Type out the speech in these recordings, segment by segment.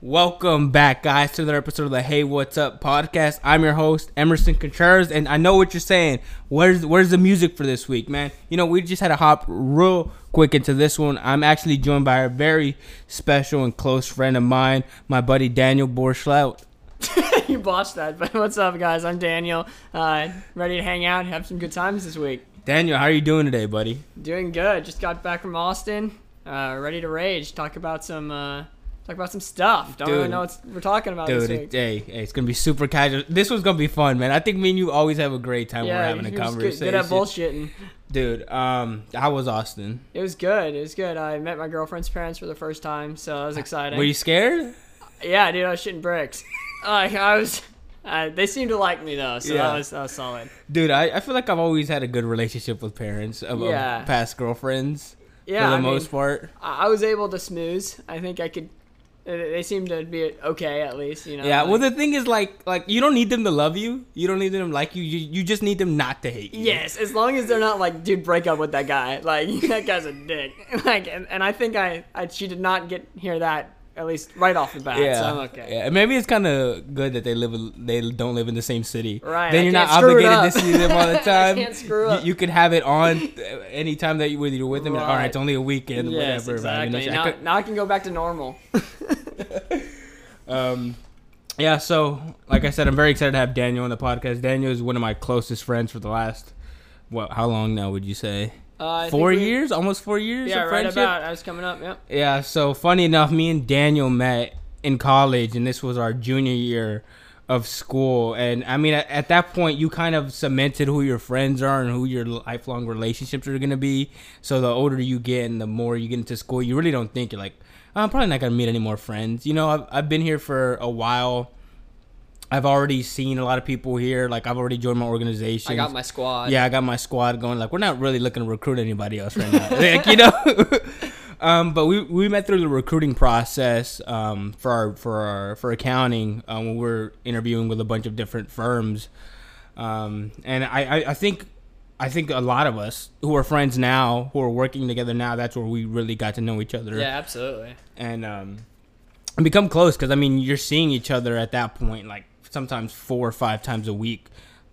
Welcome back, guys, to another episode of the Hey What's Up podcast. I'm your host, Emerson Contreras, and I know what you're saying. Where's where's the music for this week, man? You know, we just had to hop real quick into this one. I'm actually joined by a very special and close friend of mine, my buddy Daniel Borschlaut. you botched that, but what's up, guys? I'm Daniel. Uh, ready to hang out and have some good times this week. Daniel, how are you doing today, buddy? Doing good. Just got back from Austin. Uh, ready to rage. Talk about some. Uh, talk about some stuff. Don't really Dude. know what we're talking about Dude, this it, week. hey, hey, it's gonna be super casual. This was gonna be fun, man. I think me and you always have a great time when we're yeah, having a you're good, conversation. good at bullshitting. Dude, um, how was Austin? It was good. It was good. I met my girlfriend's parents for the first time, so that was exciting. Were you scared? yeah, dude, I was shitting bricks. like I was. Uh, they seemed to like me though, so Yeah. that was that was solid. Dude, I, I feel like I've always had a good relationship with parents of, Yeah. past girlfriends Yeah, for the I mean, most part. I I was able to smooth. I think I could. They seem to be okay at least, you know. Yeah, like- well the thing is like like you don't need them to love you. You don't need them to like you. You, you just need them not to hate you. Yes, as long as they're not like, dude, break up with that guy. Like that guy's a dick. Like, and, and I think I, I, she did not get hear that at least right off the bat. Yeah, So I'm okay. yeah. Maybe it's kind of good that they live. They don't live in the same city. Right, Then you're not can't screw it obligated to see them all the time. can't screw You- up. You, could have it on anytime that you whether you're with them. and, All right, Right. it's only a weekend. Yes, whatever. man, you know, exactly. I could- now I can go back to normal. Um, yeah. So, like I said, I'm very excited to have Daniel on the podcast. Daniel is one of my closest friends for the last, what? How long now? Would you say? Uh, Four we- years, almost four years. Yeah, of right about. I was coming up. Yep. Yeah. So funny enough, me and Daniel met in college, and this was our junior year of school. And I mean, at, at that point, you kind of cemented who your friends are and who your lifelong relationships are gonna be. So the older you get, and the more you get into school, you really don't think you're like, I'm probably not gonna meet any more friends. You know, I've I've been here for a while. I've already seen a lot of people here. Like I've already joined my organization. I got my squad. Yeah, I got my squad going. Like we're not really looking to recruit anybody else right now. like you know. um, but we we met through the recruiting process um, for our for our for accounting um, when we we're interviewing with a bunch of different firms. Um, and I, I I think I think a lot of us who are friends now who are working together now that's where we really got to know each other Yeah, absolutely. and um, and become close because I mean you're seeing each other at that point like sometimes four or five times a week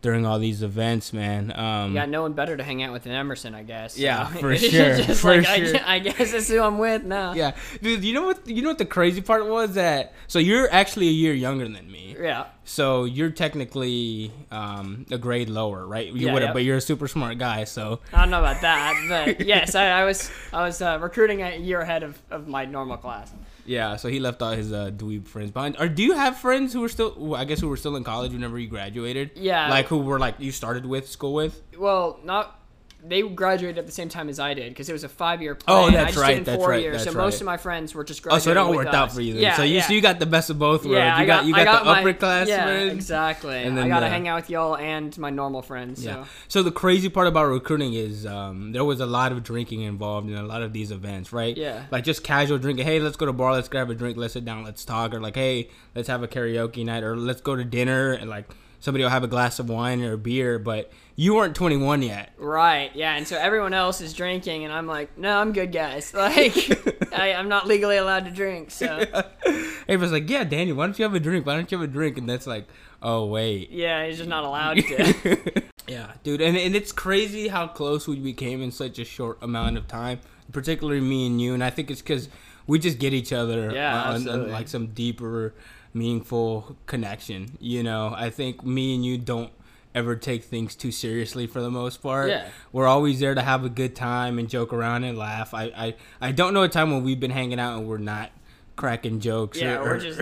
during all these events, man. Um, got no one better to hang out with than Emerson, I guess. so. Yeah, for sure, just for like, I sure. gue- I, guess that's who I'm with now. yeah, dude. You know what? You know what the crazy part was that so you're actually a year younger than me. Yeah. So you're technically um, a grade lower, right? You Yeah, would have, yep. but you're a super smart guy. So I don't know about that, but yes, I, I was I was uh, recruiting a year ahead of, of my normal class. Yeah, so he left all his uh, dweeb friends behind. Or do you have friends who were still? I guess who were still in college whenever you graduated? Yeah. like who were like you started with school with. Well, not they graduated at the same time as I did because it was a five year plan. Oh, I that's just right, Did in that's four right, years, that's so most of my friends were just graduating. Oh, so it with worked out for you. Then. Yeah, so you yeah. so you got the best of both worlds. yeah, you I got, you I got, the my- upper class Yeah, exactly. and then I got to the- hang out with y'all and my normal friends. So. Yeah. So the crazy part about recruiting is um, there was a lot of drinking involved in a lot of these events, right? Yeah. Like just casual drinking. Hey, let's go to bar. Let's grab a drink. Let's sit down. Let's talk. Or like, hey, let's have a karaoke night. Or let's go to dinner and like somebody will have a glass of wine or a beer, but you weren't 21 yet. Right, yeah, and so everyone else is drinking, and I'm like, no, I'm good, guys. Like, I, I'm not legally allowed to drink, so Everyone's like, yeah, Daniel, why don't you have a drink? Why don't you have a drink? And that's like, oh wait. yeah, he's just not allowed to. yeah, dude, and, and it's crazy how close we became in such a short amount of time, particularly me and you. And I think it's because we just get each other Yeah, on, on, like some deeper, meaningful connection. You know, I think me and you don't ever take things too seriously for the most part. Yeah. We're always there to have a good time and joke around and laugh. I, I, I don't know a time when we've been hanging out and we're not cracking jokes. yeah, or, we're or- just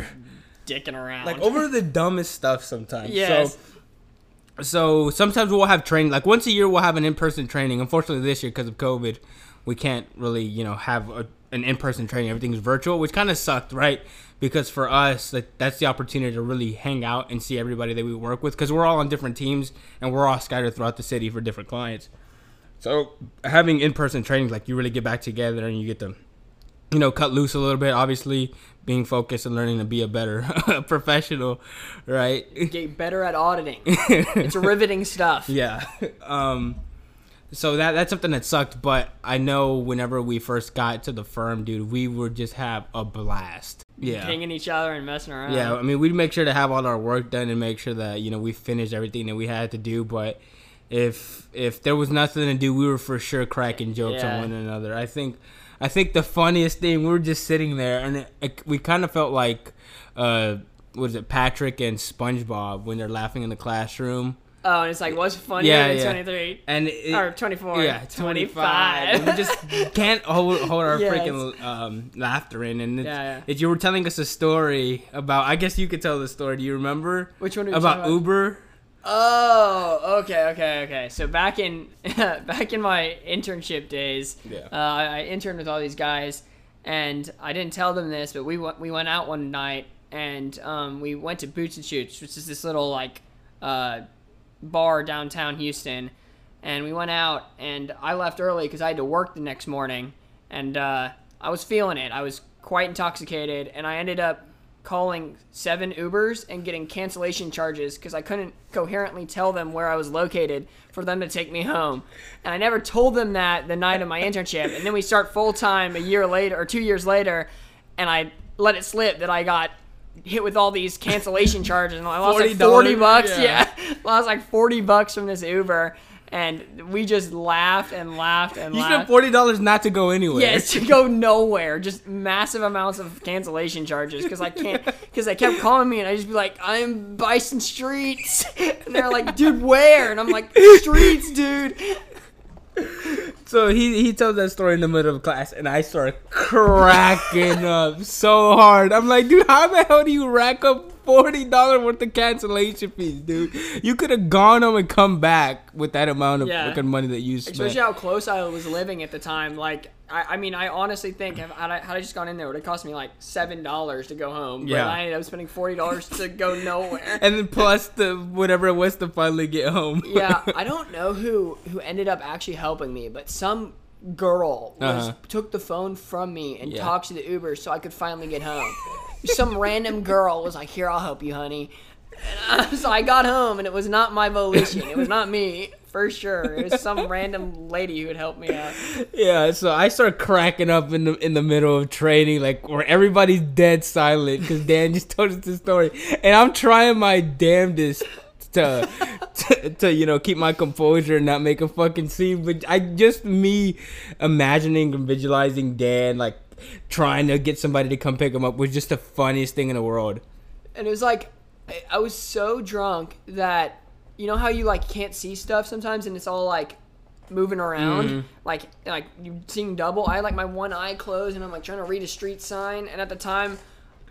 dicking around. like over the dumbest stuff sometimes. Yes. So so sometimes we'll have training like once a year we'll have an in-person training unfortunately this year because of covid we can't really you know have a, an in-person training everything's virtual which kind of sucked right because for us that, that's the opportunity to really hang out and see everybody that we work with because we're all on different teams and we're all scattered throughout the city for different clients so having in-person trainings like you really get back together and you get to you know cut loose a little bit obviously being focused and learning to be a better professional right Get better at auditing. it's riveting stuff. yeah. Um so that that's something that sucked, but I know whenever we first got to the firm, dude, we would just have a blast. Yeah. pinging each other and messing around. Yeah, I mean, we'd make sure to have all our work done and make sure that you know we finished everything that we had to do. But if if there was nothing to do, we were for sure cracking jokes Yeah. on one another. I think I think the funniest thing we were just sitting there and it, it, we kind of felt like uh, what is it, Patrick and SpongeBob when they're laughing in the classroom. Oh, and it's like, what's funny? Yeah, than yeah. 23? And it, or 24. yeah, 25. 25. We just can't hold, hold our Yes. freaking um, laughter in. And it's, Yeah, yeah. it- you were telling us a story about, I guess you could tell the story. Do you remember? Which one About about? Uber? Oh, okay, okay, okay. So back in back in my internship days, Yeah. uh, I I interned with all these guys, and I didn't tell them this, but we went we went out one night and um, we went to Boots and Shoots, which is this little like uh, bar downtown Houston, and we went out and I left early because I had to work the next morning, and uh, I was feeling it. I was quite intoxicated, and I ended up calling seven Ubers and getting cancellation charges because I couldn't coherently tell them where I was located for them to take me home. And I never told them that the night of my internship. And then we start full time a year later or two years later, and I let it slip that I got hit with all these cancellation charges and I lost like $40? 40 bucks. Yeah. Yeah. lost like 40 bucks from this Uber. And we just laughed and laughed and You laughed. spent forty dollars not to go anywhere. Yes, to go nowhere. Just massive amounts of cancellation charges because I can't. Because they kept calling me and I just be like, "I'm Bison Streets," and they're like, "Dude, where?" And I'm like, "Streets, dude." So he he tells that story in the middle of class, and I start cracking up so hard. I'm like, dude, how the hell do you rack up forty dollars worth of cancellation fees, dude? You could have gone home and come back with that amount of Yeah. fucking money that you spent. Especially how close I was living at the time. Like, I, I mean, I honestly think if had I, had I just gone in there, it would have cost me like seven dollars to go home. But Yeah. I ended up spending forty dollars to go nowhere. and then plus the whatever it was to finally get home. yeah, I don't know who who ended up actually helping me, but some girl was, Uh-huh. took the phone from me and Yeah. talked to the Uber so I could finally get home. some random girl was like, "Here, I'll help you, honey." And I, um, so I got home, and it was not my volition. It was not me for sure. It was some random lady who had helped me out. Yeah, so I start cracking up in the in the middle of training, like where everybody's dead silent because Dan just told us the story, and I'm trying my damnedest to, to to you know keep my composure and not make a fucking scene. But I just me imagining and visualizing Dan like trying to get somebody to come pick him up was just the funniest thing in the world. and it was like I- I was so drunk that you know how you like can't see stuff sometimes and it's all like moving around Mm-hmm. like like you seeing double i had like my one eye closed and i'm like trying to read a street sign and at the time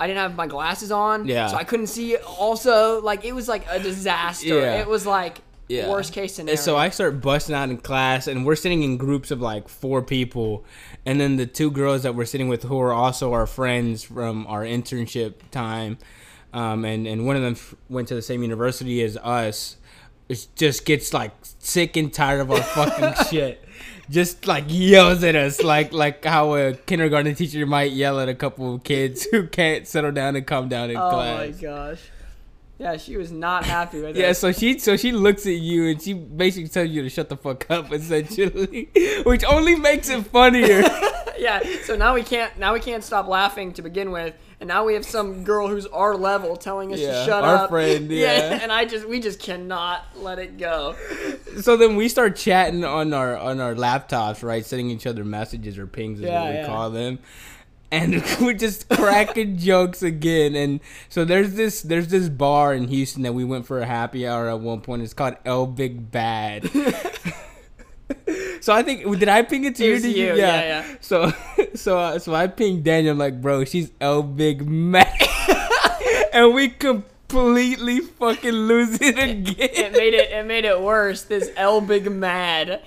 i didn't have my glasses on Yeah. so i couldn't see it also like it was like a disaster Yeah. it was like Yeah. worst case scenario And so I start busting out in class, and we're sitting in groups of like four people, and then the two girls that we're sitting with, who are also our friends from our internship time, um, and and one of them f- went to the same university as us. It just gets like sick and tired of our fucking shit. Just like yells at us, like like how a kindergarten teacher might yell at a couple of kids who can't settle down and calm down in oh class. my gosh yeah she was not happy with Yeah, so she so she looks at you and she basically tells you to shut the fuck up essentially, which only makes it funnier. yeah so now we can't now we can't stop laughing to begin with and now we have some girl who's our level telling us Yeah, to shut our up Our friend, yeah. and i just we just cannot let it go so then we start chatting on our on our laptops, right, sending each other messages or pings as Yeah, what we yeah. call them. And we're just cracking jokes again. And so there's this there's this bar in Houston that we went for a happy hour at one point. It's called El Big Bad. So I think did I ping it to It you? you, yeah, yeah. So so uh, so I pinged Daniel like, bro, she's L Big Mad, and we completely fucking lose it again. it again. made it it made it worse this l big mad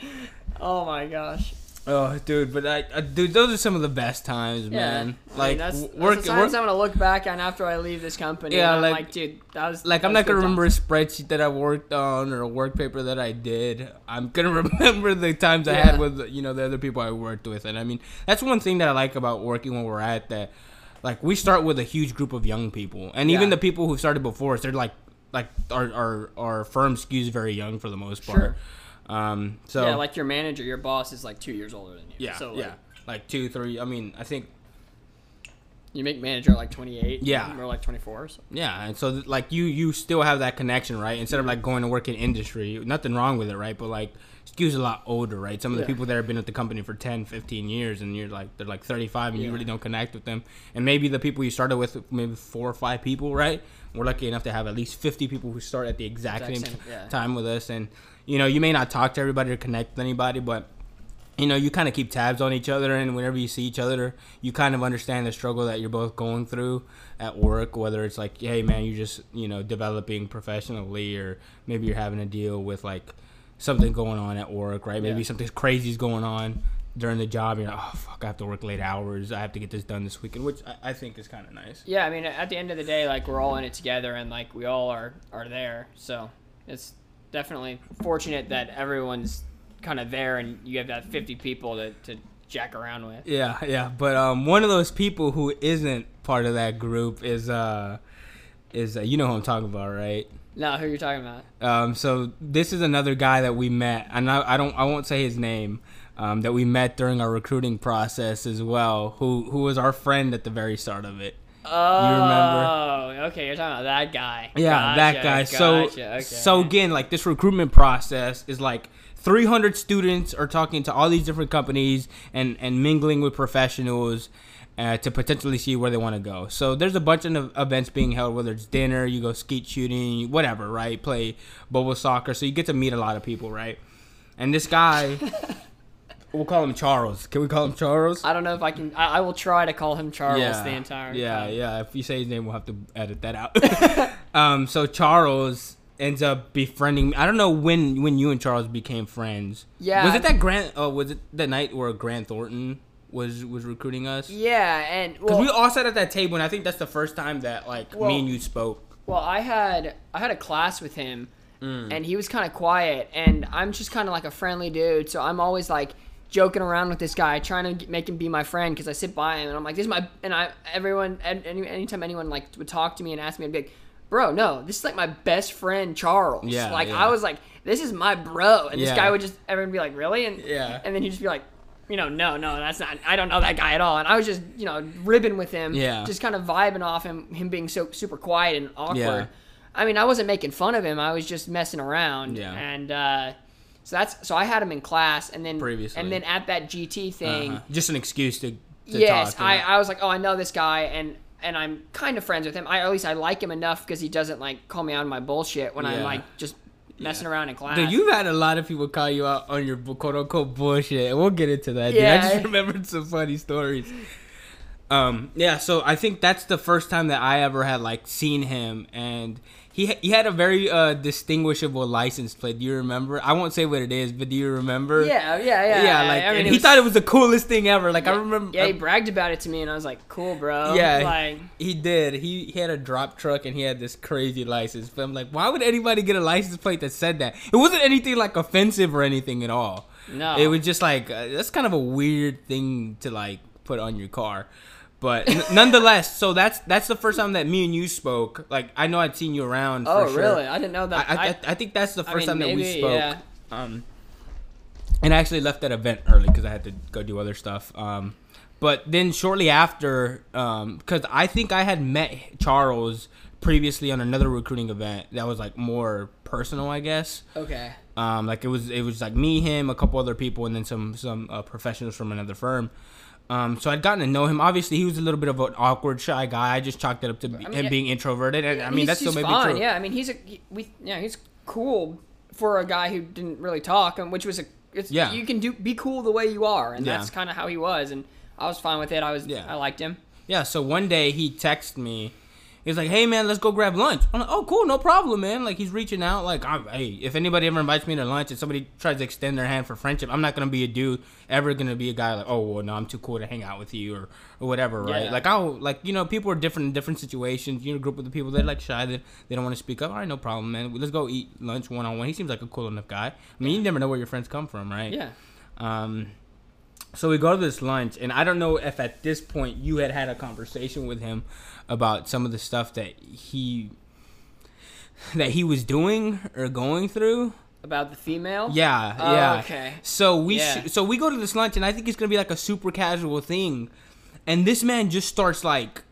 oh my gosh Oh, dude, but I, uh, dude, those are some of the best times, yeah man. I Like mean, that's, that's work, the times work- i'm gonna look back on after i leave this company Yeah, yeah like, like- dude that was like I'm that not gonna remember a spreadsheet that I worked on or a work paper that I did. I'm gonna remember the times I had with you know the other people I worked with, and I mean that's one thing that I like about working when we're at that. Like we start with a huge group of young people, and even the people who started before us, they're like like our our our firm skews very young for the most part. Sure. Um, so yeah like your manager your boss is like two years older than you yeah, so like, yeah, like two, three. I mean, I think You make manager like 28. Yeah. We're like 24. So. Yeah, and so th- like you you still have that connection, right? Instead of like going to work in industry, nothing wrong with it, right? But like Skew's a lot older, right? Some of the Yeah. people that have been with the company for 10, 15 years and you're like they're like 35 and you really don't connect with them. And maybe the people you started with maybe four or five people, right? We're lucky enough to have at least 50 people who start at the exact, Exact same, same, yeah. time with us and you know, you may not talk to everybody or connect with anybody, but you know, you kind of keep tabs on each other, and whenever you see each other, you kind of understand the struggle that you're both going through at work. Whether it's like, hey, man, you're just you know developing professionally, or maybe you're having to deal with like something going on at work, right? Maybe Yeah. something is going on during the job. You're like, oh fuck, I have to work late hours. I have to get this done this weekend, which I, I think is kind of nice. Yeah, I mean, at the end of the day, like we're all in it together, and like we all are are there. So it's definitely fortunate that everyone's kind of there, and you have that 50 people to, to jack around with. Yeah, yeah. But um, one of those people who isn't part of that group is uh, is uh, you know who I'm talking about, right? No, who you're talking about? Um, so this is another guy that we met, and I, I don't, I won't say his name, um, that we met during our recruiting process as well. Who, who was our friend at the very start of it? Oh, you remember? okay, you're talking about that guy. Yeah, that Gotcha, guy. So, okay. so again, like this recruitment process is like 300 students are talking to all these different companies and and mingling with professionals. Uh, to potentially see where they want to go. So there's a bunch of events being held, whether it's dinner, you go skeet shooting, whatever, right? Play bubble soccer. So you get to meet a lot of people, right? And this guy, we'll call him Charles. Can we call him Charles? I don't know if I can. I, I will try to call him Charles the entire yeah, time. yeah. If you say his name, we'll have to edit that out. um, so Charles ends up befriending me. I don't know when when you and Charles became friends. Yeah. Was it that Grant? Oh, was it the night where Grant Thornton was was recruiting us? Yeah, and Because well, we all sat at that table, and I think that's the first time that like Well- me and you spoke. Well, I had I had a class with him, Mm. and he was kind of quiet, and I'm just kind of like a friendly dude, so I'm always like joking around with this guy, trying to make him be my friend because I sit by him, and I'm like, this is my and I everyone any, anytime anyone like would talk to me and ask me, I'd be like, bro, no, this is like my best friend Charles. Yeah, like yeah. I was like, this is my bro, and Yeah. this guy would just everyone would be like, really, and Yeah. and then he'd just be like. You know, no, no, that's not. I don't know that guy at all. And I was just, you know, ribbing with him, Yeah. just kind of vibing off him, him being so super quiet and awkward. Yeah. I mean, I wasn't making fun of him. I was just messing around. Yeah. And uh, so that's so I had him in class, and then Previously. and then at that GT thing, Uh-huh. Just an excuse to, to yes, talk. I, I was like, oh, I know this guy, and and I'm kind of friends with him. I at least I like him enough because he doesn't like call me out on my bullshit when I'm like just messing around in class. Dude, you've had a lot of people call you out on your quote unquote bullshit. and We'll get into that. Dude. I just remembered some funny stories. Um, yeah, so I think that's the first time that I ever had like seen him, and he he had a very uh, distinguishable license plate. Do you remember? I won't say what it is, but do you remember? yeah, yeah, yeah. yeah. Like, I mean, he was- thought it was the coolest thing ever. Like I remember. Yeah, he bragged about it to me, and I was like, cool, bro. Yeah, like he did. He, he had a drop truck and he had this crazy license. But I'm like, why would anybody get a license plate that said that? It wasn't anything like offensive or anything at all. No. It was just like uh, that's kind of a weird thing to like put on your car. But n- nonetheless, so that's that's the first time that me and you spoke. Like I know I'd seen you around. oh, for sure. really? I didn't know that. I, I, I think that's the I first mean, time that we spoke. yeah. Um, and I actually left that event early because I had to go do other stuff. Um, but then shortly after, because I think I had met Charles previously on another recruiting event that was like more personal, I guess. okay. Um, like it was it was like me, him, a couple other people, and then some some uh, professionals from another firm. Um, so I'd gotten to know him. Obviously, he was a little bit of an awkward, shy guy. I just chalked it up to be- mean, him being introverted, and I mean that's still maybe fine. true. Yeah, I mean he's a he, we yeah he's cool for a guy who didn't really talk, and which was a it's Yeah. you can do be cool the way you are, and Yeah. that's kind of how he was, and I was fine with it. I was Yeah. I liked him. Yeah, so one day he texted me. He's like, "Hey man, let's go grab lunch." I'm like, "Oh, cool, no problem, man." Like he's reaching out. Like, I'm, hey, if anybody ever invites me to lunch and somebody tries to extend their hand for friendship, I'm not gonna be a dude ever gonna be a guy like, "Oh, well, no, I'm too cool to hang out with you" or or whatever, right? Yeah. Like I'll like you know people are different in different situations. You're a group with the people that like shy that they don't want to speak up. All right, no problem, man. Let's go eat lunch one on one. He seems like a cool enough guy. I mean, you never know where your friends come from, right? Yeah. Um, so we go to this lunch, and I don't know if at this point you had had a conversation with him about some of the stuff that he that he was doing or going through. About the female. Yeah, Oh, yeah. okay. So we Yeah. sh- so we go to this lunch, and I think it's gonna be like a super casual thing, and this man just starts like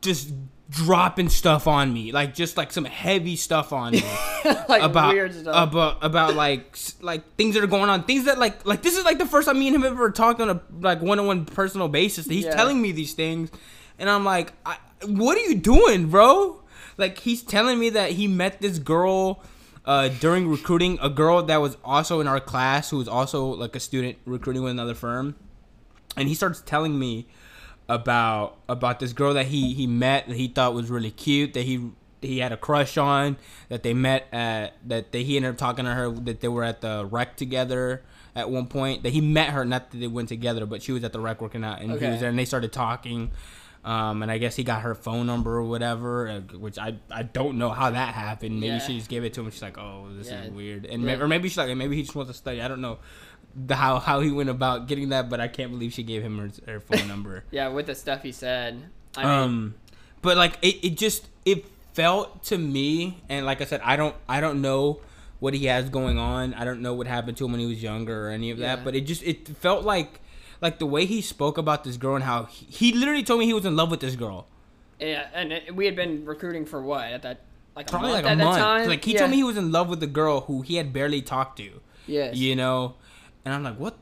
just dropping stuff on me, like just like some heavy stuff on me like about weird stuff. about about like like things that are going on, things that like like this is like the first time me and him ever talked on a like one on one personal basis. He's Yeah. telling me these things, and I'm like, I, what are you doing, bro? Like he's telling me that he met this girl. Uh, during recruiting, a girl that was also in our class, who was also like a student recruiting with another firm, and he starts telling me about about this girl that he he met that he thought was really cute that he he had a crush on that they met at that they, he ended up talking to her that they were at the rec together at one point that he met her not that they went together but she was at the rec working out and he was there and they started talking um, and I guess he got her phone number or whatever, uh, which I, I don't know how that happened. Maybe Yeah. she just gave it to him. She's like, oh, this Yeah. is weird, and Yeah. may, or maybe she's like, maybe he just wants to study. I don't know the, how how he went about getting that, but I can't believe she gave him her, her phone number. yeah, with the stuff he said. I mean, um, but like it, it just it felt to me, and like I said, I don't I don't know what he has going on. I don't know what happened to him when he was younger or any of Yeah. that. But it just it felt like like the way he spoke about this girl and how he, he literally told me he was in love with this girl. yeah, and it, we had been recruiting for what at that like a Probably month like a month. Like he yeah. told me he was in love with the girl who he had barely talked to. Yes. You know, and I'm like, what?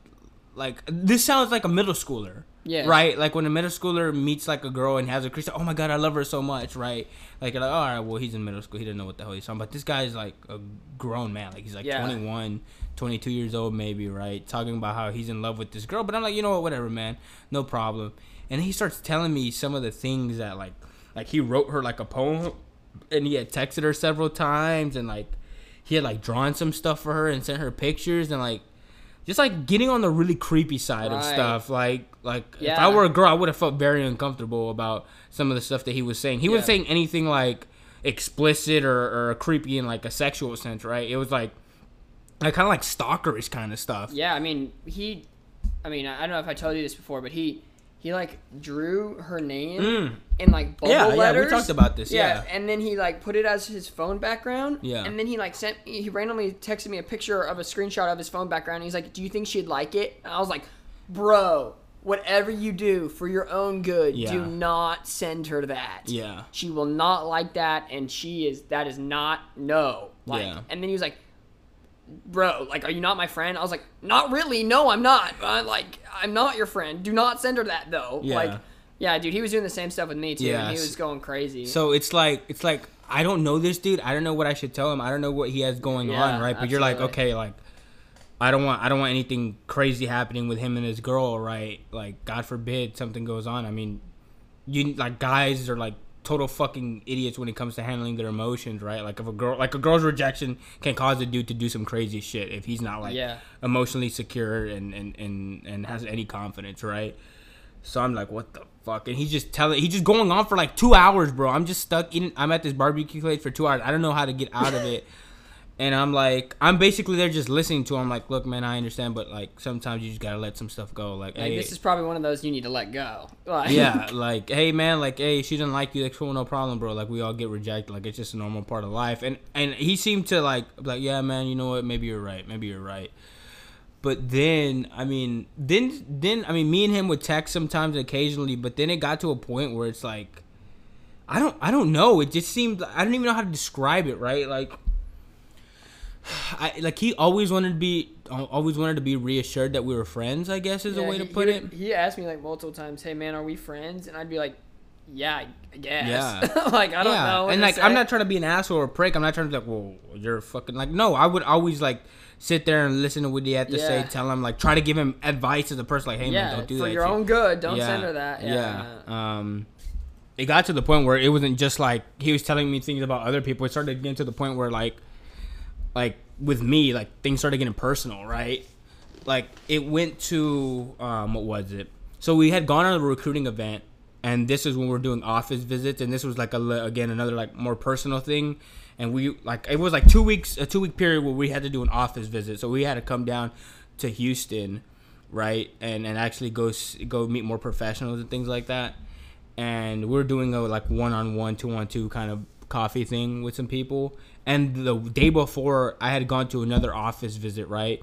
Like this sounds like a middle schooler. Yeah. Right. Like when a middle schooler meets like a girl and has a crush. Oh my god, I love her so much. Right. Like you're like, all right, well he's in middle school. He didn't know what the hell he's talking about. This guy's like a grown man. Like he's like Yeah. 21, 22 years old maybe. Right. Talking about how he's in love with this girl. But I'm like, you know what? Whatever, man. No problem. And he starts telling me some of the things that like, like he wrote her like a poem, and he had texted her several times, and like he had like drawn some stuff for her and sent her pictures and like just like getting on the really creepy side of stuff like like if i were a girl i would have felt very uncomfortable about some of the stuff that he was saying. He wasn't saying anything like explicit or, or creepy in like a sexual sense right? It was like like kind of like stalkerish kind of stuff. Yeah, I mean, he. I mean, I don't know if I told you this before, but he he like drew her name Mm. in like bubble Yeah, yeah, we talked about this, yeah. and then he like put it as his phone background. Yeah. and then he like sent. He randomly texted me a picture of a screenshot of his phone background. he's like, "Do you think she'd like it?" And I was like, "Bro, whatever you do for your own good, Yeah. do not send her that. yeah She will not like that, and she is that is not no. Like, Yeah. and then he was like, "Bro, like, are you not my friend?" I was like, "Not really. No, I'm not. I'm like, I'm not your friend. Do not send her that though." Yeah. Like, yeah, dude, he was doing the same stuff with me too, and he was going crazy. so it's like it's like i don't know this dude i don't know what i should tell him i don't know what he has going Yeah, on right but you're like okay like I don't want I don't want anything crazy happening with him and his girl, right? Like God forbid something goes on. I mean, you like guys are like total fucking idiots when it comes to handling their emotions, right? Like if a girl like a girl's rejection can cause a dude to do some crazy shit if he's not like Yeah. emotionally secure and and and and has any confidence, right? So I'm like, what the fuck? And he's just telling, he's just going on for like two hours, bro. I'm just stuck in. I'm at this barbecue place for two hours. I don't know how to get out of it. And I'm like, I'm basically there just listening to him. Like, look, man, I understand, but like sometimes you just gotta let some stuff go. Like, like, hey, this is probably one of those you need to let go. Like, yeah, like, hey, man, like, hey, she doesn't like you. Like, cool, no problem, bro. Like, we all get rejected. Like, it's just a normal part of life. And and he seemed to like, like, yeah, man, you know what? Maybe you're right. Maybe you're right. But then, I mean, then then I mean, me and him would text sometimes, occasionally. But then it got to a point where it's like, I don't, I don't know. It just seemed I don't even know how to describe it. Right, like. I like he always wanted to be always wanted to be reassured that we were friends. I guess is Yeah, a way he, to put he, it. He asked me like multiple times, "Hey man, are we friends?" And I'd be like, "Yeah, I guess." Yeah. like I don't know. and like I'm not trying to be an asshole or a prick. I'm not trying to be like, well, you're fucking like. No, I would always like sit there and listen to what he had to say. Tell him like try to give him advice as a person. Like, hey Yeah, man, don't do for that. For your own good. Don't Yeah, send her that. Yeah. Yeah. Um, it got to the point where it wasn't just like he was telling me things about other people. It started getting to the point where like, like with me, like things started getting personal, right? Like it went to um, what was it? So we had gone on a recruiting event, and this is when we are doing office visits, and this was like a again another like more personal thing, and we like it was like two weeks a two week period where we had to do an office visit, so we had to come down to Houston, right, and and actually go go meet more professionals and things like that, and we're doing a like one on one, two on two kind of coffee thing with some people. And the day before, I had gone to another office visit, right?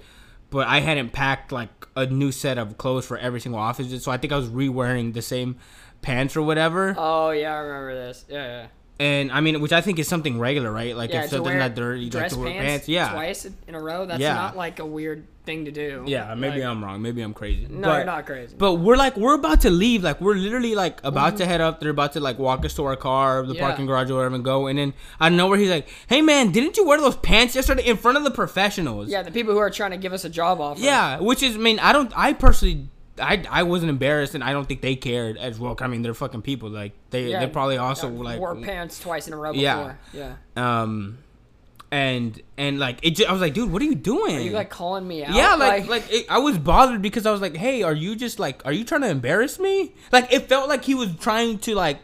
But I hadn't packed like a new set of clothes for every single office visit, so I think I was re-wearing the same pants or whatever. Oh yeah, I remember this. Yeah, yeah. And I mean, which I think is something regular, right? Like yeah, something's wear not dirty, like dress to wear pants, pants. Yeah, twice in a row. That's Yeah. not like a weird thing to do. yeah. Maybe Like, I'm wrong. Maybe I'm crazy. No, but, you're not crazy. But we're like we're about to leave. Like we're literally like about to head up. They're about to like walk us to our car, the Mm-hmm. Yeah. parking garage or whatever, and go. And then I know where he's like, "Hey man, didn't you wear those pants yesterday in front of the professionals?" yeah, the people who are trying to give us a job offer. Yeah, which is, I mean, I don't, I personally, I, I wasn't embarrassed, and I don't think they cared as well. I mean, they're fucking people. Like they, Yeah, they probably also like, wore pants twice in a row before. Yeah. Yeah. um, and and like it. Just, I was like, dude, what are you doing? Are you like calling me out? yeah, like like it, I was bothered because I was like, hey, are you just like, are you trying to embarrass me? Like it felt like he was trying to like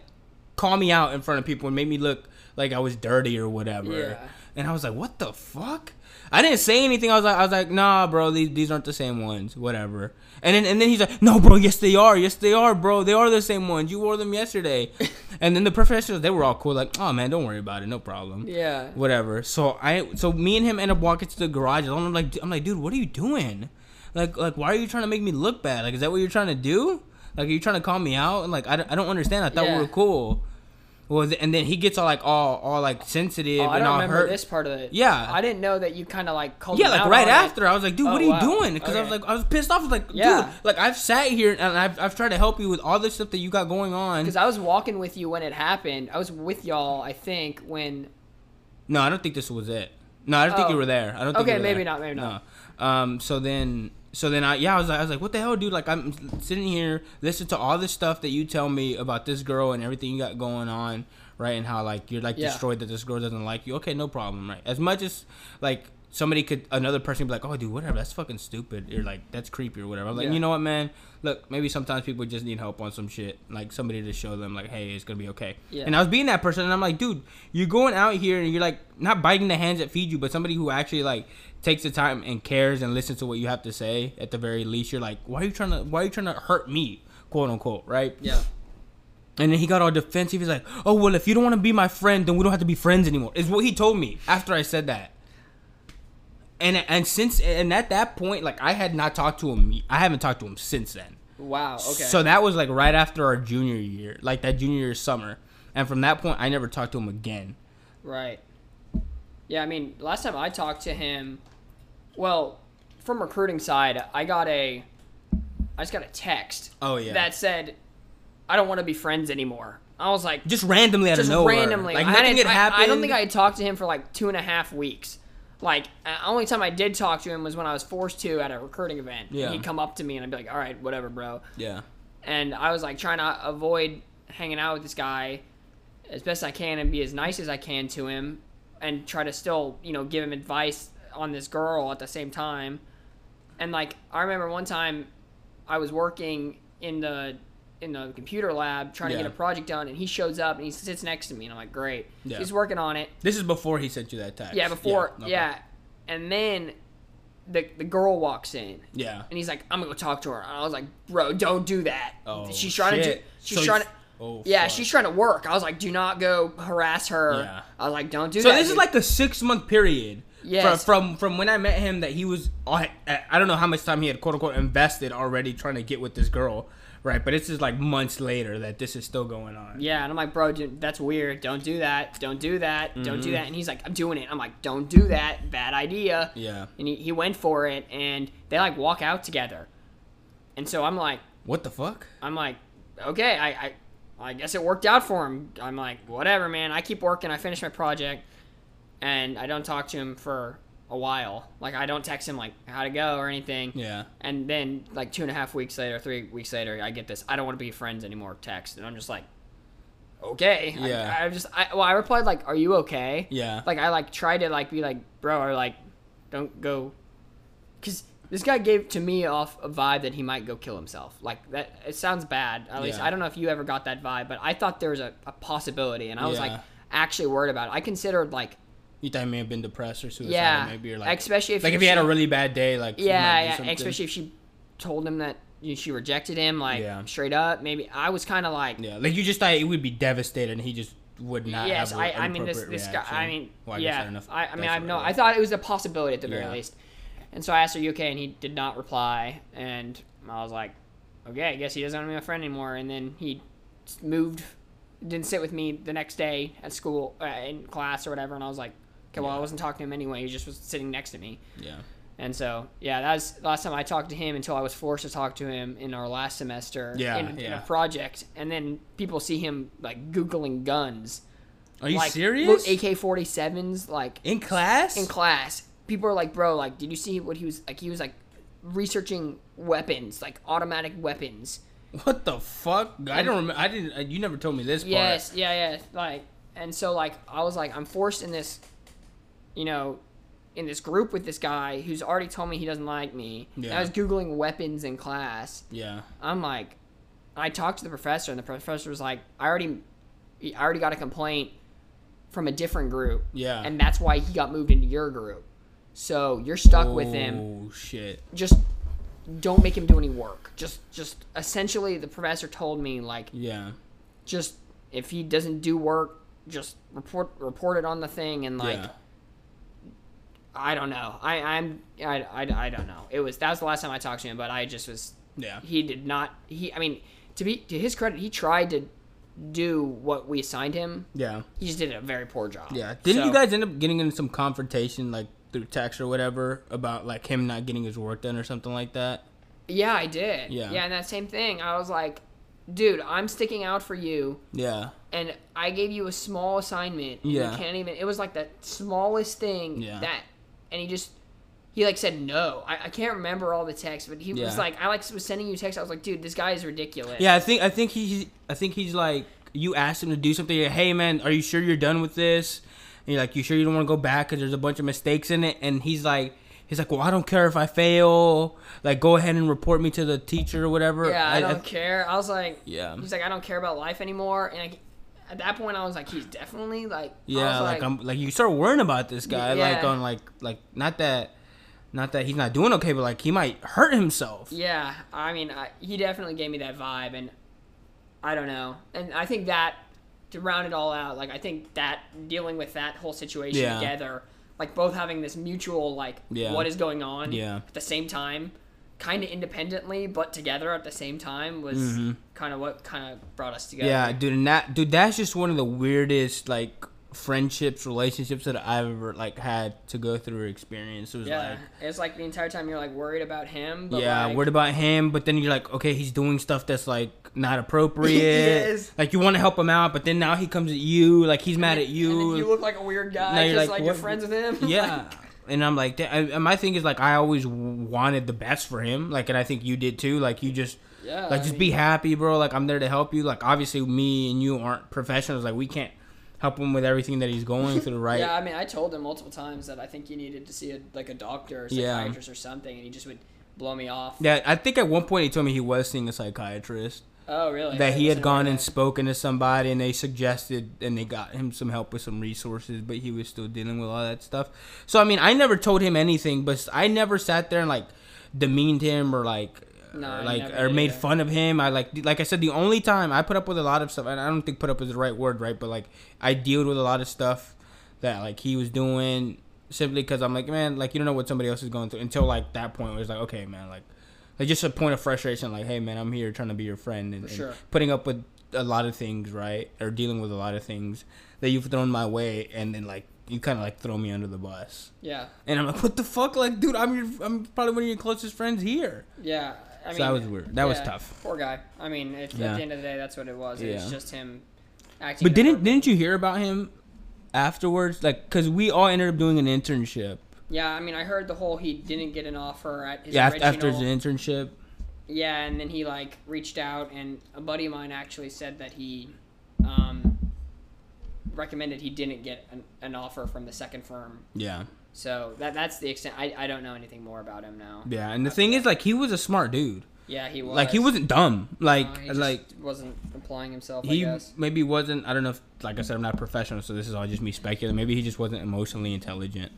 call me out in front of people and make me look like I was dirty or whatever. Yeah. And I was like, what the fuck? I didn't say anything. I was like, I was like, nah, bro, these, these aren't the same ones. Whatever. And then and then he's like, no, bro, yes they are, yes they are, bro. They are the same ones. You wore them yesterday. and then the professionals, they were all cool, like, oh man, don't worry about it, no problem yeah. whatever. So I, so me and him end up walking to the garage. And I'm like, I'm like, dude, what are you doing? Like, like, why are you trying to make me look bad? Like, is that what you're trying to do? Like, are you trying to call me out? And like, I, don't- I don't understand. I thought Yeah. we were cool. Well, and then he gets all like all, all like sensitive Oh, I don't all remember hurt. this part of it. Yeah. I didn't know that you kind of like called. Yeah, like right on it. after, I was like, dude, Oh, what are you wow. doing? Because I was like, I was pissed off. I was like, Yeah. dude, like I've sat here and I've, I've tried to help you with all this stuff that you got going on. Because I was walking with you when it happened. I was with y'all, I think, when. No, I don't think this was it. No, I don't think Oh. you were there. I don't think Okay, maybe there. not, maybe not. No. Um. So then, so then I yeah I was like I was like what the hell, dude? Like I'm sitting here listening to all this stuff that you tell me about this girl and everything you got going on, right? And how like you're like Yeah. destroyed that this girl doesn't like you. Okay, no problem, right? As much as like somebody could another person be like, oh dude, whatever, that's fucking stupid. You're like that's creepy or whatever. I'm like, Yeah. you know what, man? Look, maybe sometimes people just need help on some shit, like somebody to show them like, hey, it's gonna be okay. Yeah. And I was being that person, and I'm like, dude, you're going out here and you're like not biting the hands that feed you, but somebody who actually like takes the time and cares and listens to what you have to say. At the very least, you're like, why are you trying to why are you trying to hurt me, quote unquote, right? Yeah. And then he got all defensive. He's like, oh well, if you don't want to be my friend, then we don't have to be friends anymore. Is what he told me after I said that. And and since and at that point, like I had not talked to him. I haven't talked to him since then. Wow. Okay. So that was like right after our junior year, like that junior year summer. And from that point, I never talked to him again. Right. Yeah, I mean, last time I talked to him, well, from recruiting side, I got a, I just got a text. Oh, yeah. That said, I don't want to be friends anymore. I was like, Just randomly out just of nowhere. randomly. Like I nothing had happened. I, don't think I had talked to him for like two and a half weeks. Like, uh, only time I did talk to him was when I was forced to at a recruiting event. Yeah. He'd come up to me and I'd be like, all right, whatever, bro. Yeah. and I was like trying to avoid hanging out with this guy as best I can and be as nice as I can to him and try to still, you know, give him advice on this girl at the same time. And like I remember one time I was working in the in the computer lab trying to get a project done and he shows up and he sits next to me and I'm like, "Great." Yeah. He's working on it. This is before he sent you that text. Yeah, before yeah. okay. And then the the girl walks in Yeah. and he's like, "I'm gonna go talk to her." And I was like, "Bro, don't do that. Oh, she's trying to. Do, she's So trying to. Oh, yeah, fuck. she's trying to work. I was like, do not go harass her. Yeah. I was like, don't do So that. So this is like a six month period. Yes. From, from from when I met him, that he was I I don't know how much time he had quote unquote invested already trying to get with this girl, right? But it's just like months later that this is still going on. yeah, and I'm like, bro, dude, that's weird. Don't do that. Don't do that. Don't Mm-hmm. do that. And he's like, I'm doing it. I'm like, don't do that. Bad idea. Yeah. And he, he went for it, and they like walk out together. And so I'm like, What the fuck? I'm like, okay, I, I, I guess it worked out for him. I'm like, whatever, man. I keep working. I finish my project, and I don't talk to him for a while. Like, I don't text him like how to go or anything. Yeah. And then like two and a half weeks later, three weeks later, I get this. I don't want to be friends anymore. Text, and I'm just like, okay. I- Yeah. I, just, I, well, I replied like, are you okay? Yeah. Like I like tried to like be like, bro, or like, don't go, because this guy gave to me off a vibe that he might go kill himself. Like that, it sounds bad. At least Yeah. I don't know if you ever got that vibe, but I thought there was a, a possibility, and I was like actually worried about it. I considered like, You thought he may have been depressed or suicidal? yeah, Maybe you're like, especially if like if he had a really bad day, like yeah, yeah, especially if she told him that she rejected him, like Yeah. straight up. Maybe I was kind of like, Yeah, like you just thought it would be devastated, and he just would not. yes, have I, mean this this guy. I mean, Well, I guess yeah, don't know if I, I mean, I know. I thought it was a possibility at the very Yeah. least. And so I asked, "Are you okay?" And he did not reply. And I was like, "Okay, I guess he doesn't want to be my friend anymore." And then he moved, didn't sit with me the next day at school uh, in class or whatever, and I was like, okay, well I wasn't talking to him anyway. He just was sitting next to me. Yeah. And so, yeah, that was the last time I talked to him until I was forced to talk to him in our last semester Yeah, in, in a project. And then people see him like Googling guns. Are you like, serious? AK 47s, like in class? in class. People are like, bro, like, did you see what he was like? He was like researching weapons, like automatic weapons. what the fuck? I don't remember. I didn't. You never told me this part. Yes, yeah, yeah. Like, and so like I was like, I'm forced in this, you know, in this group with this guy who's already told me he doesn't like me. And Yeah. I was googling weapons in class. Yeah. I'm like, I talked to the professor, and the professor was like, I already, I already got a complaint from a different group, Yeah. and that's why he got moved into your group. So you're stuck with him. Oh shit. Just don't make him do any work. Just, just essentially, the professor told me like, Yeah. just if he doesn't do work, just report report it on the thing, and like, yeah. I don't know. I, I'm, I, I, I don't know. It was that was the last time I talked to him, but I just was Yeah. he did not he i mean to be to his credit he tried to do what we assigned him Yeah. he just did a very poor job Yeah. Didn't So- you guys end up getting in some confrontation like through text or whatever about like him not getting his work done or something like that? yeah i did Yeah. yeah and that same thing i was like dude i'm sticking out for you Yeah. and i gave you a small assignment Yeah. you can't even it was like the smallest thing Yeah. that and he just he like said no I, I can't remember all the text but he was like i like was sending you text i was like dude this guy is ridiculous Yeah, I think I think he's I think he's like you asked him to do something. Hey man, are you sure you're done with this? And you're like, you sure you don't want to go back because there's a bunch of mistakes in it? And he's like, he's like, well, I don't care if I fail. Like, go ahead and report me to the teacher or whatever. yeah i don't care i was like Yeah. He's like, I don't care about life anymore. And I, at that point, I was like, he's definitely like, I Yeah, was like, I'm like you start worrying about this guy, like Yeah. on like like not that, not that he's not doing okay, but like he might hurt himself. yeah. I mean, I, he definitely gave me that vibe, and I don't know. And I think that to round it all out, like I think that dealing with that whole situation Yeah. together, like both having this mutual like Yeah. what is going on Yeah. at the same time, kind of independently but together at the same time was kind of what kind of brought us together. Mm-hmm. Yeah, dude, and that dude, that's just one of the weirdest like friendships, relationships that I've ever like had to go through or experience. It was Yeah, like. it's like the entire time you're like worried about him. But yeah, like, worried about him, but then you're like, okay, he's doing stuff that's like not appropriate. Yes. Like you want to help him out, but then now he comes at you, like he's mad at you. you look like a weird guy. Now you're like, like, you're friends with him. yeah. And I'm like, and my thing is like, I always wanted the best for him. Like, and I think you did too. Like, you just, yeah. like, I just mean, be happy, bro. Like, I'm there to help you. Like, obviously, me and you aren't professionals. Like, we can't help him with everything that he's going through, right? Yeah, I mean, I told him multiple times that I think he needed to see a, like a doctor or Yeah. psychiatrist or something, and he just would blow me off. Yeah, I think at one point he told me he was seeing a psychiatrist. Oh, really? that I he had gone and spoken to somebody and they suggested and they got him some help with some resources but he was still dealing with all that stuff so i mean i never told him anything but i never sat there and like demeaned him or like No, or, like or made either. fun of him. I like like i said the only time i put up with a lot of stuff and i don't think put up is the right word right but like i dealt with a lot of stuff that like he was doing simply because i'm like man like you don't know what somebody else is going through until like that point where it's like okay man like like just a point of frustration like hey man i'm here trying to be your friend and, For and putting up with a lot of things right or dealing with a lot of things that you've thrown my way and then like you kind of like throw me under the bus. Yeah, and i'm like what the fuck? Like dude i'm your i'm probably one of your closest friends here. Yeah. I mean, so that was weird that was tough Poor guy. I mean, it's, Yeah. at the end of the day, that's what it was. It Yeah. was just him acting. but didn't didn't you hear about him afterwards like because we all ended up doing an internship Yeah, I mean, I heard the whole he didn't get an offer at his yeah original. after his internship Yeah, and then he like reached out, and a buddy of mine actually said that he um, recommended he didn't get an, an offer from the second firm. yeah So that that's the extent. I, I don't know anything more about him now. yeah and the thing is like he was a smart dude Yeah, he was like he wasn't dumb like No, he just like wasn't applying himself. I he guess. maybe wasn't i don't know if like i said i'm not professional so this is all just me speculating maybe he just wasn't emotionally intelligent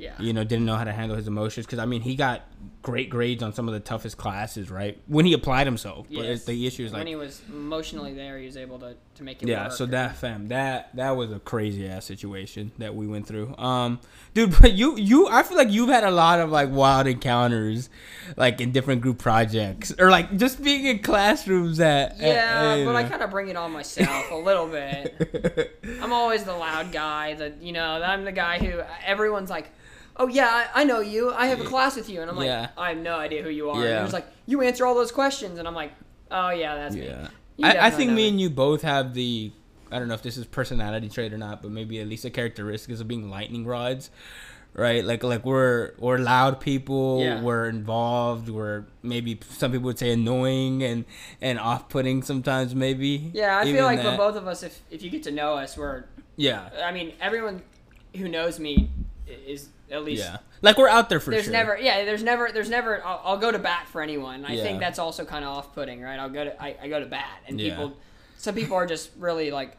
Yeah. You know, didn't know how to handle his emotions because I mean, he got great grades on some of the toughest classes, right? When he applied himself, but Yes. the issue is like when he was emotionally there, he was able to, to make it yeah. work. So that fam, that that was a crazy ass situation that we went through. Um, dude, but you you, I feel like you've had a lot of like wild encounters, like in different group projects or like just being in classrooms that. Yeah, but I kind of bring it on myself a little bit. I'm always the loud guy. That you know, I'm the guy who everyone's like, "Oh yeah, I, I know you. I have a class with you," and I'm like, Yeah. "I have no idea who you are." And Yeah. he was like, "You answer all those questions," and I'm like, "Oh yeah, that's me." Yeah. You I, I definitely think know me and you both have the I don't know if this is personality trait or not, but maybe at least a characteristics of being lightning rods. Right? Like like we're we're loud people, Yeah. we're involved, we're maybe some people would say annoying and and off putting sometimes maybe. Yeah, I Even feel like for that. both of us, if if you get to know us, we're. Yeah. I mean, everyone who knows me is at least. Yeah. Like we're out there for There's sure. never, yeah. There's never, there's never. I'll, I'll go to bat for anyone. I Yeah. think that's also kind of off-putting, right? I'll go to, I, I go to bat, and Yeah. people, some people are just really like,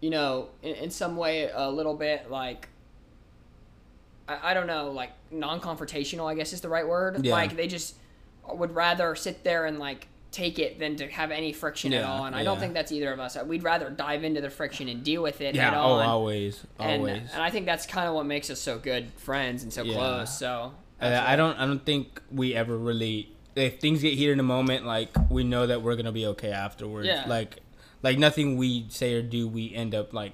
you know, in, in some way, a little bit like, I, I don't know, like non-confrontational. I guess is the right word. Yeah. Like they just would rather sit there and like take it than to have any friction at all. And I don't think that's either of us. Uh, we'd rather dive into the friction and deal with it Yeah, oh on. always. and, uh, Always. and I think that's kind of what makes us so good friends and so Yeah. close. So uh, I, I don't. I don't think we ever really. If things get heated in a moment, like we know that we're gonna be okay afterwards. Yeah. Like, like nothing we say or do, we end up like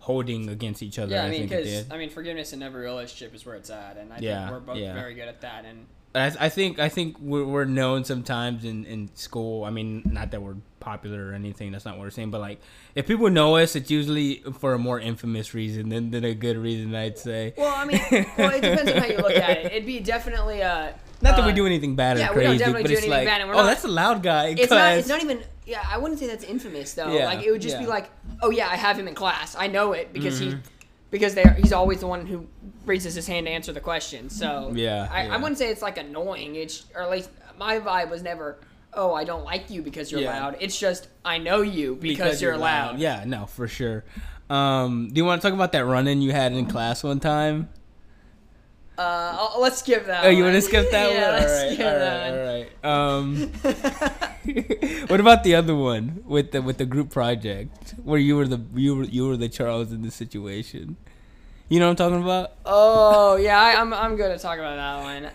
holding against each other. Yeah, I mean, think because. I mean, forgiveness in every relationship is where it's at, and I Yeah, think we're both yeah. very good at that. And I, I think. I think we're, we're known sometimes in in school. I mean, not that we're popular or anything. That's not what we're saying. But like, if people know us, it's usually for a more infamous reason than, than a good reason. I'd say. well, I mean, well, it depends on how you look at it. It'd be definitely a. Not that uh, we do anything bad yeah, or we don't crazy, definitely but it's anything like, bad, and we're oh, not- that's a loud guy. It's not. It's not even. Yeah, I wouldn't say that's infamous though. Yeah, like it would just be like, oh yeah, I have him in class. I know it because Mm-hmm. he, because they he's always the one who raises his hand to answer the question. So Yeah, I, I wouldn't say it's like annoying. It's or at least my vibe was never. Oh, I don't like you because you're Yeah. loud. It's just I know you because, you're, loud. Yeah, no, for sure. Um, do you want to talk about that run-in you had in class one time? Uh, I'll- let's skip that. Oh, you want to skip that yeah, one? let's all right, skip all that right, one. all right. Um, what about the other one with the with the group project where you were the you were you were the Charles in the situation? You know what I'm talking about? Oh yeah, I, I'm I'm good at talking about that one.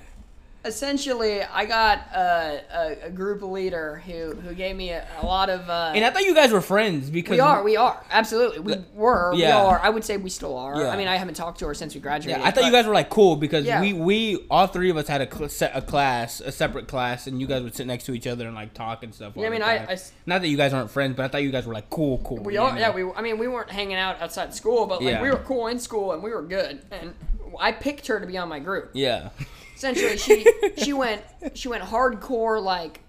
Essentially, I got a, a, a group leader who who gave me a, a lot of. Uh, And I thought you guys were friends because we are, we are absolutely. We were, we are. I would say we still are. Yeah. I mean, I haven't talked to her since we graduated. Yeah, I thought you guys were like cool because Yeah. we we all three of us had a set a class, a separate class, and you guys would sit next to each other and like talk and stuff. Yeah, I mean, I-. I not that you guys aren't friends, but I thought you guys were like cool, cool. We are, yeah. We, I mean, we weren't hanging out outside school, but like Yeah. we were cool in school and we were good. And I picked her to be on my group. yeah, essentially she she went she went hardcore like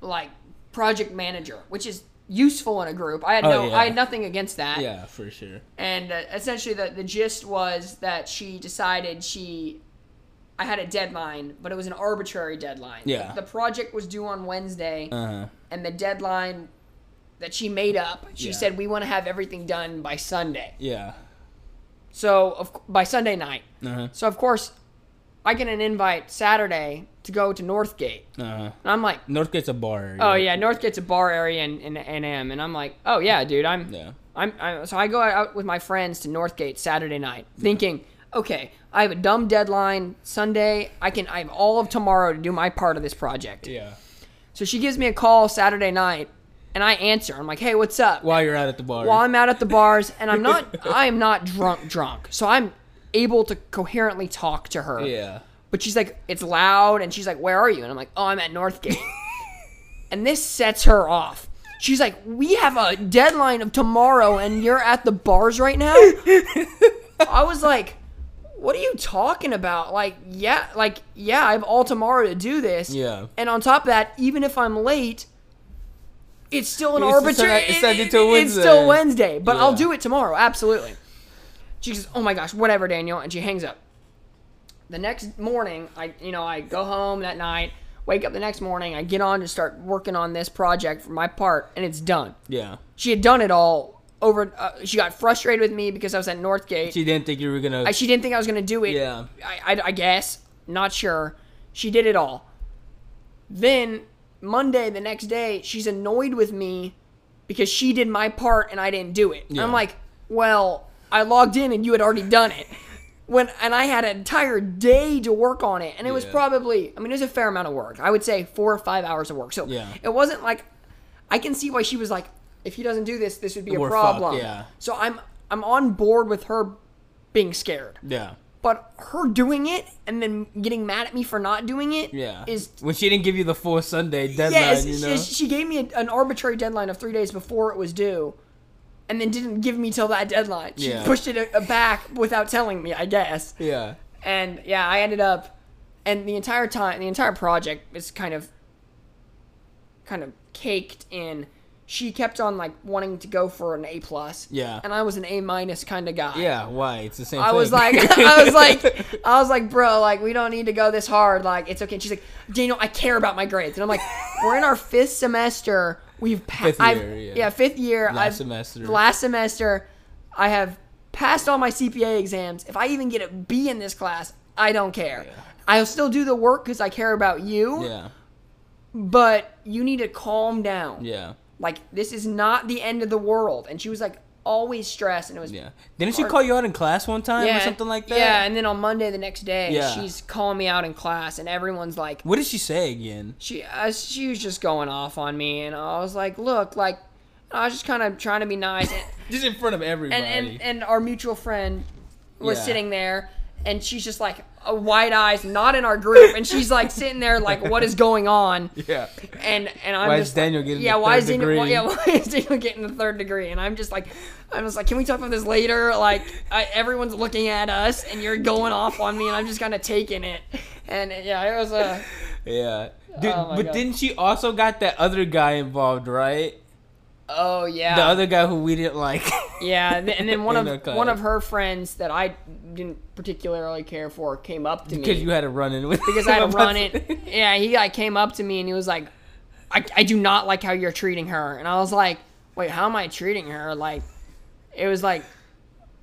like project manager which is useful in a group i had Oh, no yeah. i had nothing against that yeah, for sure. and uh, essentially the, the gist was that she decided she i had a deadline but it was an arbitrary deadline Yeah. the project was due on wednesday Uh huh. and the deadline that she made up she Yeah. said we want to have everything done by sunday Yeah. so of, by sunday night Uh huh. so of course I get an invite Saturday to go to Northgate. Uh. And I'm like, Northgate's a bar. area. oh yeah, Northgate's a bar area in, in A&M. And I'm like, oh yeah, dude, I'm, Yeah. I'm, I, so I go out with my friends to Northgate Saturday night thinking, okay, I have a dumb deadline Sunday. I can, I have all of tomorrow to do my part of this project. Yeah. So she gives me a call Saturday night and I answer. I'm like, hey, what's up? While you're out at the bar. While I'm out at the bars and I'm not, I am not drunk, drunk. So I'm able to coherently talk to her. yeah. But she's like, it's loud, and she's like, where are you? And I'm like, oh, I'm at Northgate. and this sets her off. She's like, we have a deadline of tomorrow, and you're at the bars right now. I was like, what are you talking about? Like, yeah, like, yeah, I have all tomorrow to do this. Yeah. And on top of that, even if I'm late, it's still an It's arbitrary. it's it- It's still Wednesday. Wednesday, but I'll do it tomorrow. Absolutely. She says, "Oh my gosh, whatever, Daniel," and she hangs up. The next morning, I you know I go home that night, wake up the next morning, I get on to start working on this project for my part, and it's done. Yeah. She had done it all over. Uh, she got frustrated with me because I was at Northgate. She didn't think you were gonna. I, she didn't think I was gonna do it. Yeah. I, I, I guess not sure. She did it all. Then Monday, the next day, she's annoyed with me because she did my part and I didn't do it. Yeah. I'm like, well, I logged in and you had already done it. When and I had an entire day to work on it, and it was Yeah. probably, I mean, it was a fair amount of work. I would say four or five hours of work. So Yeah. it wasn't like I can see why she was like, if he doesn't do this, this would be a We're fucked, problem. yeah. So I'm I'm on board with her being scared. yeah. But her doing it and then getting mad at me for not doing it Yeah. is when she didn't give you the full Sunday deadline. yes. you know. she, she gave me a, an arbitrary deadline of three days before it was due, and then didn't give me till that deadline. She Yeah. pushed it a, a back without telling me, I guess. yeah. And yeah, I ended up, and the entire time, the entire project is kind of, kind of caked in. She kept on like wanting to go for an A plus. Yeah. And I was an A minus kind of guy. Yeah. Why? It's the same. I thing. was like, I was like, I was like, bro, like we don't need to go this hard. Like it's okay. And she's like, Daniel, I care about my grades, and I'm like, we're in our fifth semester. We've pa- Fifth I've- year, yeah. fifth year. Last I've- semester. Last semester, I have passed all my CPA exams. If I even get a B in this class, I don't care. I'll still do the work because I care about you. yeah. But you need to calm down. Yeah. Like this is not the end of the world. And she was like always stressed, and it was Yeah. Didn't she call you out in class one time or something like that? Yeah, and then on Monday the next day, Yeah. she's calling me out in class, and everyone's like, What did she say again? she uh, she was just going off on me, and I was like, look, like I was just kind of trying to be nice, Just in front of everybody. and, and, and our mutual friend was Yeah. sitting there, and she's just like wide eyes, not in our group, and she's like sitting there like, what is going on? yeah. And and I'm Why is just Daniel like, getting yeah the why third is Daniel degree? yeah why is Daniel getting the third degree and I'm just like I'm just like can we talk about this later like I, everyone's looking at us and you're going off on me and I'm just kind of taking it and yeah it was a Yeah. Oh Dude, Oh but God. didn't she also got that other guy involved, right? oh yeah The other guy who we didn't like. yeah and then- and then one of one of her friends that I didn't particularly care for came up to me Because you had to run in with because I had to run it. Yeah, he like came up to me and he was like, I, I do not like how you're treating her. And I was like, wait, how am I treating her? Like, it was like,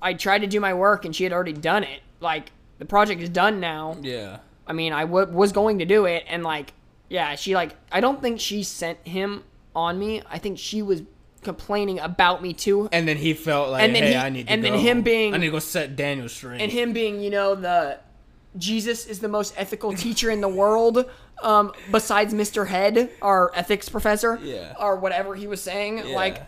I tried to do my work and she had already done it. Like, the project is done now. Yeah. I mean, I w- was going to do it. And like, yeah, she like, I don't think she sent him on me. I think she was complaining about me too. And then he felt like, And then hey, he- I need to and then go. him being- I need to go set Daniel straight. and him being, you know, the Jesus is the most ethical teacher in the world, um, besides Mr. Head, our ethics professor, Yeah. or whatever he was saying, Yeah. like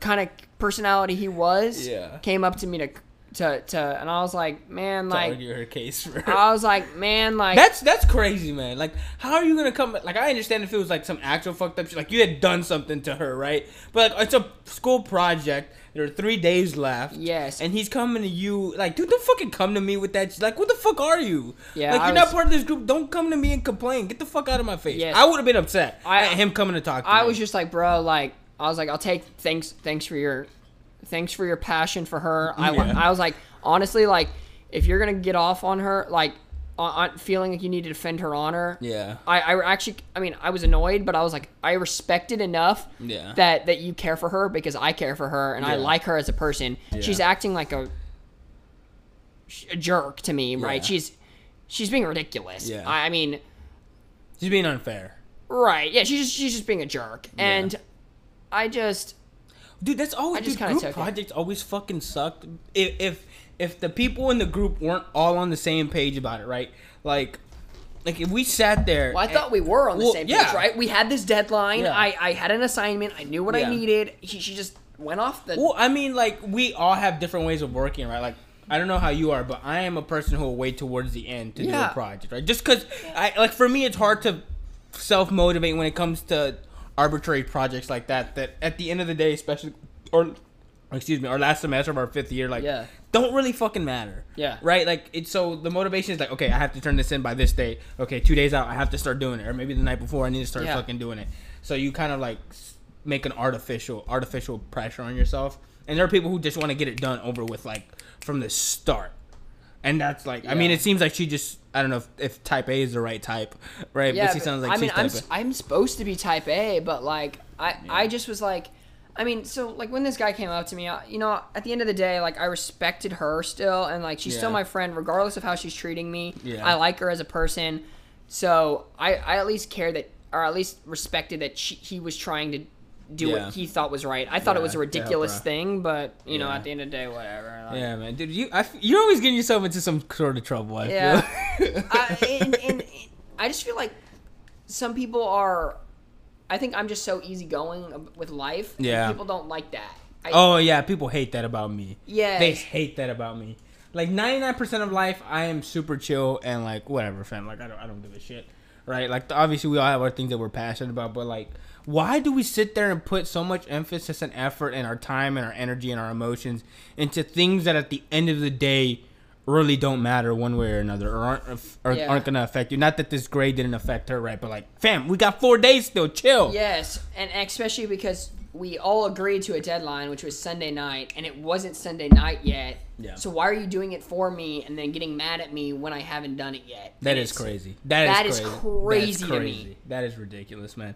kind of personality he was, Yeah. came up to me to, to, to, and I was like, man, to like, argue her case for I was like, man, like, That's that's crazy, man. Like, how are you gonna come? Like, I understand if it was like some actual fucked up shit, like you had done something to her, right? But like, it's a school project. There are three days left. Yes. And he's coming to you, like, dude, don't fucking come to me with that. shit. Like, what the fuck are you? Yeah, Like, I you're was- not part of this group. Don't come to me and complain. Get the fuck out of my face. Yes. I would have been upset I- at him coming to talk to I me. was just like, bro, like, I was like, I'll take thanks, thanks for your, thanks for your passion for her. I, Yeah. I was like, honestly, like, if you're gonna get off on her, like, on, feeling like you need to defend her honor, Yeah. I, I actually, I mean, I was annoyed, but I was like, I respect it enough Yeah. that that you care for her because I care for her and I like her as a person. Yeah. She's acting like a, a jerk to me, right? She's she's being ridiculous. Yeah. I, I mean, She's being unfair. right? Yeah, she's just, she's just being a jerk, and I just Dude, that's always I just dude, group took it. projects always fucking sucked. If if if the people in the group weren't all on the same page about it, right? Like, like if we sat there, Well, I and- thought we were on the Well, same yeah. page, right? We had this deadline. Yeah. I, I had an assignment. I knew what I needed. She, she just went off the. Well, I mean, like we all have different ways of working, right? Like I don't know how you are, but I am a person who will wait towards the end to do a project, right? Just because I like for me, it's hard to self motivate when it comes to arbitrary projects like that. That at the end of the day, especially or excuse me, our last semester of our fifth year, like Yeah. don't really fucking matter. Yeah. Right. Like it's so the motivation is like, okay, I have to turn this in by this date. Okay, two days out, I have to start doing it, or maybe the night before, I need to start Yeah. fucking doing it. So you kind of like make an artificial artificial pressure on yourself. And there are people who just want to get it done over with, like from the start. And that's like, I mean, it seems like she just, I don't know if, if type A is the right type, right? yeah, but she but- sounds like I she's mean, I'm type s- I'm supposed to be type A, but like I I just was like, I mean, so like when this guy came up to me, I, you know, at the end of the day, like I respected her still, and like she's still my friend, regardless of how she's treating me. Yeah. I like her as a person, so I, I at least care that, or at least respected that she, he was trying to do Yeah. what he thought was right. I thought it was a ridiculous thing, but you know, at the end of the day, whatever. Like, Yeah, man, dude, you I you're always getting yourself into some sort of trouble. I Yeah. feel. I, and, and, and I just feel like some people are. I think I'm just so easygoing with life. Yeah. people don't like that. I, oh yeah, people hate that about me. Yeah, they hate that about me. Like 99% of life, I am super chill and like whatever, fam. Like I don't, I don't give a shit, right? Like obviously we all have our things that we're passionate about, but like, why do we sit there and put so much emphasis and effort and our time and our energy and our emotions into things that at the end of the day really don't matter one way or another or aren't or Yeah. aren't gonna affect you? Not that this grade didn't affect her, right? But like, fam, we got four days still. Chill. Yes, and especially because we all agreed to a deadline, which was Sunday night, and it wasn't Sunday night yet. Yeah. So why are you doing it for me and then getting mad at me when I haven't done it yet? that is is crazy. That that is is crazy. crazy to me. That is ridiculous, man.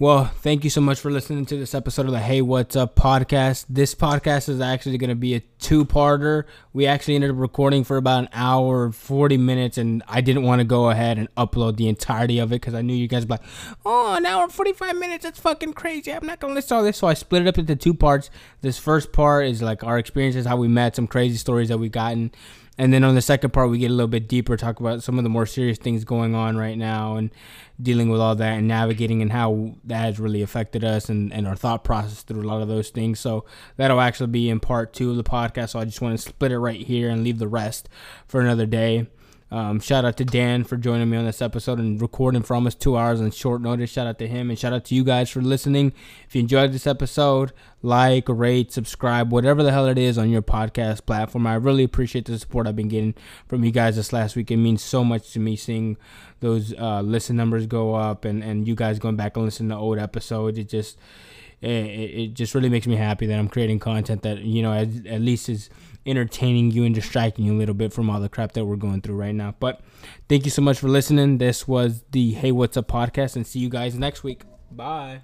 Well, thank you so much for listening to this episode of the Hey What's Up podcast. This podcast is actually going to be a two-parter. We actually ended up recording for about an hour, 40 minutes, and I didn't want to go ahead and upload the entirety of it because I knew you guys would be like, oh, an hour and 45 minutes, that's fucking crazy. I'm not going to list all this. So I split it up into two parts. This first part is like our experiences, how we met, some crazy stories that we've gotten. And then on the second part, we get a little bit deeper, talk about some of the more serious things going on right now and dealing with all that and navigating and how that has really affected us and, and our thought process through a lot of those things. So that'll actually be in part two of the podcast. So I just want to split it right here and leave the rest for another day. Um, shout out to Dan for joining me on this episode and recording for almost two hours on short notice. Shout out to him and shout out to you guys for listening. If you enjoyed this episode, like, rate, subscribe, whatever the hell it is on your podcast platform. I really appreciate the support I've been getting from you guys this last week. It means so much to me seeing those uh, listen numbers go up and, and you guys going back and listening to old episodes. It just it, it just really makes me happy that I'm creating content that you know at, at least is entertaining you and distracting you a little bit from all the crap that we're going through right now. But thank you so much for listening. This was the Hey What's Up podcast, and see you guys next week. Bye.